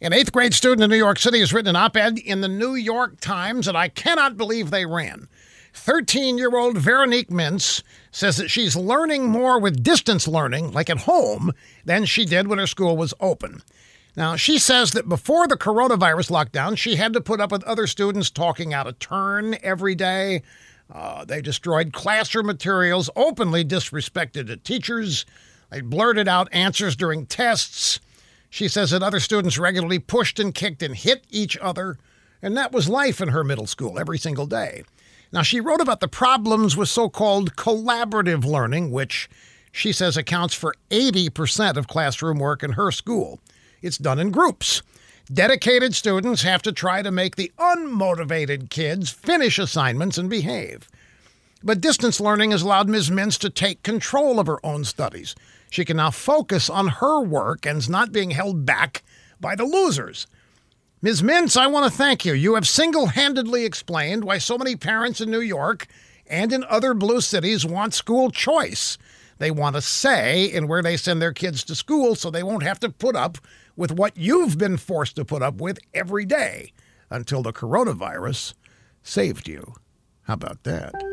An eighth grade student in New York City has written an op ed in the New York Times that I cannot believe they ran. 13 year old Veronique Mintz says that she's learning more with distance learning, like at home, than she did when her school was open. Now, she says that before the coronavirus lockdown, she had to put up with other students talking out of turn every day. Uh, they destroyed classroom materials, openly disrespected the teachers. They blurted out answers during tests. She says that other students regularly pushed and kicked and hit each other, and that was life in her middle school every single day. Now, she wrote about the problems with so called collaborative learning, which she says accounts for 80% of classroom work in her school. It's done in groups. Dedicated students have to try to make the unmotivated kids finish assignments and behave. But distance learning has allowed Ms. Mintz to take control of her own studies. She can now focus on her work and is not being held back by the losers. Ms. Mintz, I want to thank you. You have single handedly explained why so many parents in New York and in other blue cities want school choice. They want a say in where they send their kids to school so they won't have to put up with what you've been forced to put up with every day until the coronavirus saved you. How about that?